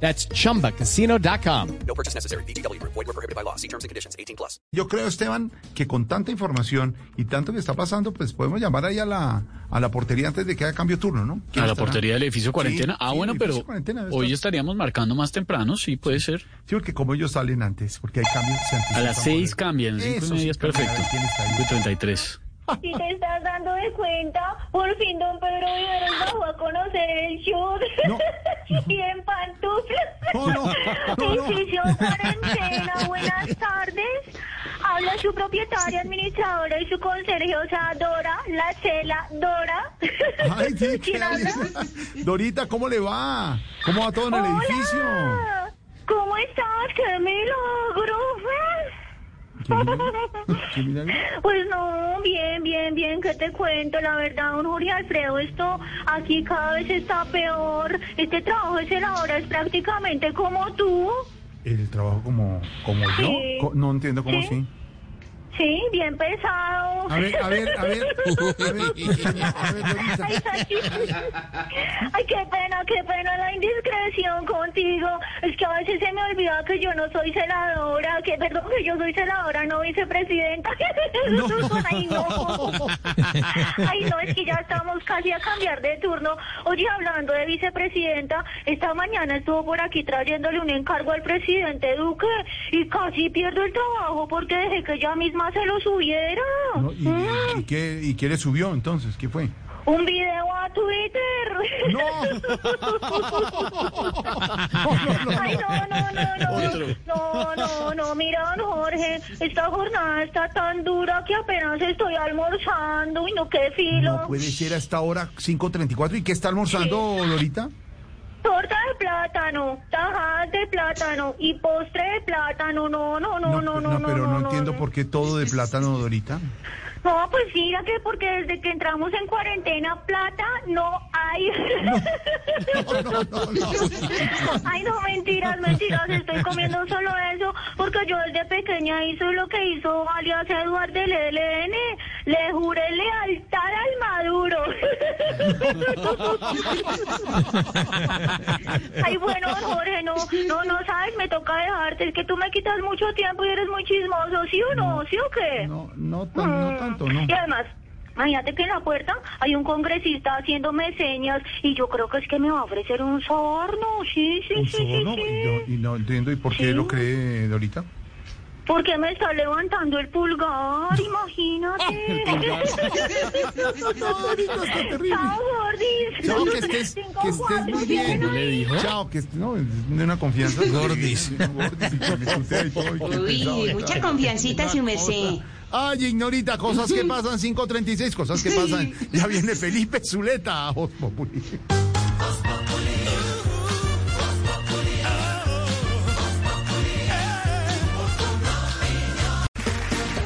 That's chumbacasino.com. No purchase necessary. BGW. Void were prohibited by law. See terms and conditions. 18 plus. Yo creo, Esteban, que con tanta información y tanto que está pasando, pues podemos llamar ahí a la, a la portería antes de que haga cambio de turno, ¿no? ¿Quién A la estará? portería del edificio cuarentena. Sí, ah, sí, bueno, pero hoy estar- estaríamos marcando más temprano, sí, puede ser. Sí, porque como ellos salen antes, porque hay cambios. se A las por seis el- cambian, cinco y Eso media es perfecto. ver quién está ahí. Cinco y treinta y tres. Si te estás dando de cuenta, por fin don Pedro Viveros bajó a conocer el show No. y en pantuflas. No, no, no, cuarentena, buenas tardes. Habla su propietaria, administradora y su conserje, o sea, Dora, la chela, Dora. Ay, sí. Dorita, ¿cómo le va? ¿Cómo va todo en el edificio? ¿cómo estás? ¡Qué milagro! ¿Qué milagro? ¿Qué milagro? Pues no, bien, bien, bien, ¿qué te cuento? La verdad, don Jorge Alfredo, esto aquí cada vez está peor. Este trabajo es el ahora, es prácticamente como tú. ¿El trabajo como, como yo? Sí. Co- No entiendo cómo Sí. sí. Sí, bien pesado. A ver, a ver, a ver. A ver, a ver, Dorita. Ay, qué pena, qué pena la indiscreción contigo. Es que a veces se me olvida que yo no soy celadora, que perdón, que yo soy celadora, no vicepresidenta. Ay, no. Ay, no, es que ya estamos casi a cambiar de turno. Oye, hablando de vicepresidenta, esta mañana estuvo por aquí trayéndole un encargo al presidente Duque y casi pierdo el trabajo porque dejé que ella misma se lo subiera. No, ¿y, Mm. y qué, ¿Y qué le subió entonces? ¿Qué fue? Un video a Twitter. Ay, no, no, no, no. No, no, no, mira, don Jorge, esta jornada está tan dura que apenas estoy almorzando y no, qué filo. No puede ser a esta hora 5.34. ¿Y qué está almorzando, Dorita? Torta de plátano, tajadas de plátano y postre de plátano. No, no, no, no, no, no. pero no, entiendo por qué todo de plátano, Dorita. No, pues mira que porque desde que entramos en cuarentena, plata no hay. No, no, no, no. Ay, no, mentiras, mentiras, estoy comiendo solo eso, porque yo desde pequeña hice lo que hizo alias Eduardo del ELN, le juré lealtad. Ay, bueno, Jorge, no, no, no, sabes, me toca dejarte, es que tú me quitas mucho tiempo y eres muy chismoso, ¿sí o no? ¿Sí o qué? No, no, tan- no tanto, no. Y además, imagínate que en la puerta hay un congresista haciéndome señas y yo creo que es que me va a ofrecer un soborno. Sí, sí, ¿Un sí, sí, sí. Y no- Y no entiendo, ¿y por qué Sí. lo cree Dorita? Porque me está levantando el pulgar, imagínate. Dorita, está terrible. Chao, Gordis. Chao, que estés, Cinco, que estés cuatro, muy bien. ¿No le dijo? Chao, que est- no, es de una confianza. Gordis. Gordis, y que me tutea y todo, y que pesado, Uy, mucha confiancita, su Una merced. cosa. Ay, ignorita, cosas que pasan 5.36, cosas que pasan. Ya viene Felipe Zuleta a Voz